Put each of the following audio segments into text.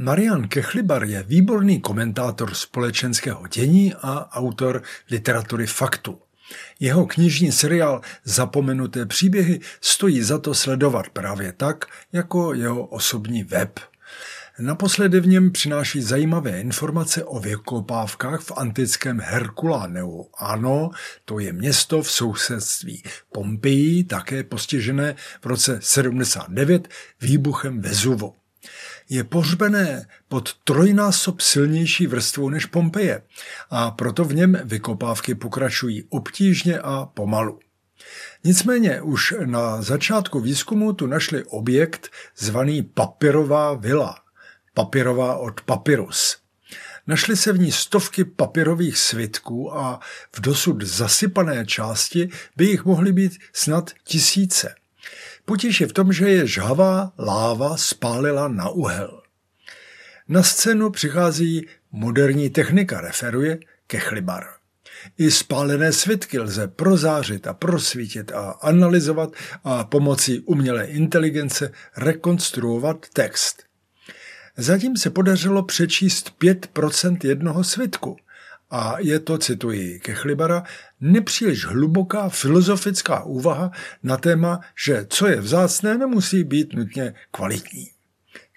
Marian Kechlibar je výborný komentátor společenského dění a autor literatury faktu. Jeho knižní seriál Zapomenuté příběhy stojí za to sledovat právě tak, jako jeho osobní web. Naposledy v něm přináší zajímavé informace o vykopávkách v antickém Herkuláneu. Ano, to je město v sousedství Pompeji, také postižené v roce 79 výbuchem Vezuvo je pohřbené pod trojnásob silnější vrstvou než Pompeje a proto v něm vykopávky pokračují obtížně a pomalu. Nicméně už na začátku výzkumu tu našli objekt zvaný Papyrová vila. Papyrová od papyrus. Našly se v ní stovky papírových svitků a v dosud zasypané části by jich mohly být snad tisíce. Potíž je v tom, že je žhavá láva spálila na uhel. Na scénu přichází moderní technika, referuje Kechlibar. I spálené svitky lze prozářit a prosvítit a analyzovat a pomocí umělé inteligence rekonstruovat text. Zatím se podařilo přečíst 5% jednoho svitku – a je to, cituji Kechlibara, nepříliš hluboká filozofická úvaha na téma, že co je vzácné, nemusí být nutně kvalitní.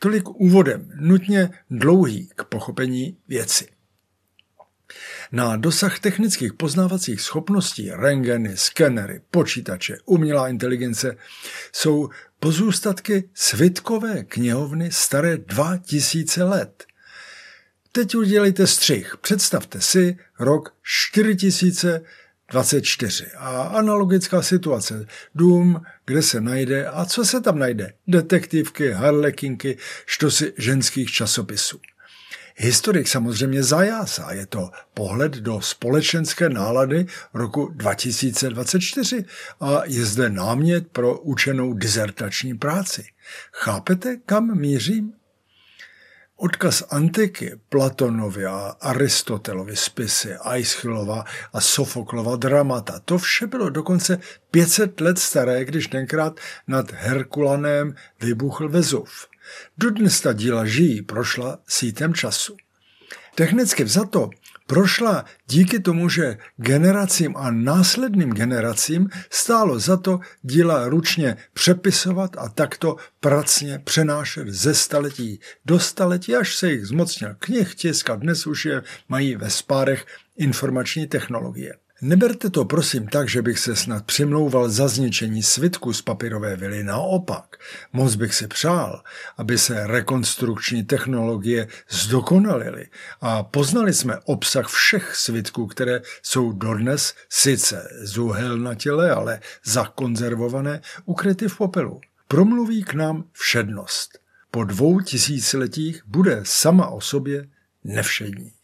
Tolik úvodem, nutně dlouhý k pochopení věci. Na dosah technických poznávacích schopností, rengeny, skenery, počítače, umělá inteligence jsou pozůstatky svitkové knihovny staré 2000 let – Teď udělejte střih. Představte si rok 4024 a analogická situace. Dům, kde se najde a co se tam najde? Detektivky, harlekinky, štosy ženských časopisů. Historik samozřejmě zajásá, je to pohled do společenské nálady roku 2024 a je zde námět pro učenou dizertační práci. Chápete, kam mířím? Odkaz antiky, Platonovi a Aristotelovi spisy, Aischylova a Sofoklova dramata, to vše bylo dokonce 500 let staré, když tenkrát nad Herkulanem vybuchl Vezov. Dodnes ta díla žijí, prošla sítem času. Technicky vzato prošla díky tomu, že generacím a následným generacím stálo za to díla ručně přepisovat a takto pracně přenášet ze staletí do staletí, až se jich zmocnil knih, tisk a dnes už je mají ve spárech informační technologie. Neberte to prosím tak, že bych se snad přimlouval za zničení svitku z papírové vily. Naopak, moc bych si přál, aby se rekonstrukční technologie zdokonalily a poznali jsme obsah všech svitků, které jsou dodnes sice na těle, ale zakonzervované, ukryty v popelu. Promluví k nám všednost. Po dvou tisíciletích bude sama o sobě nevšední.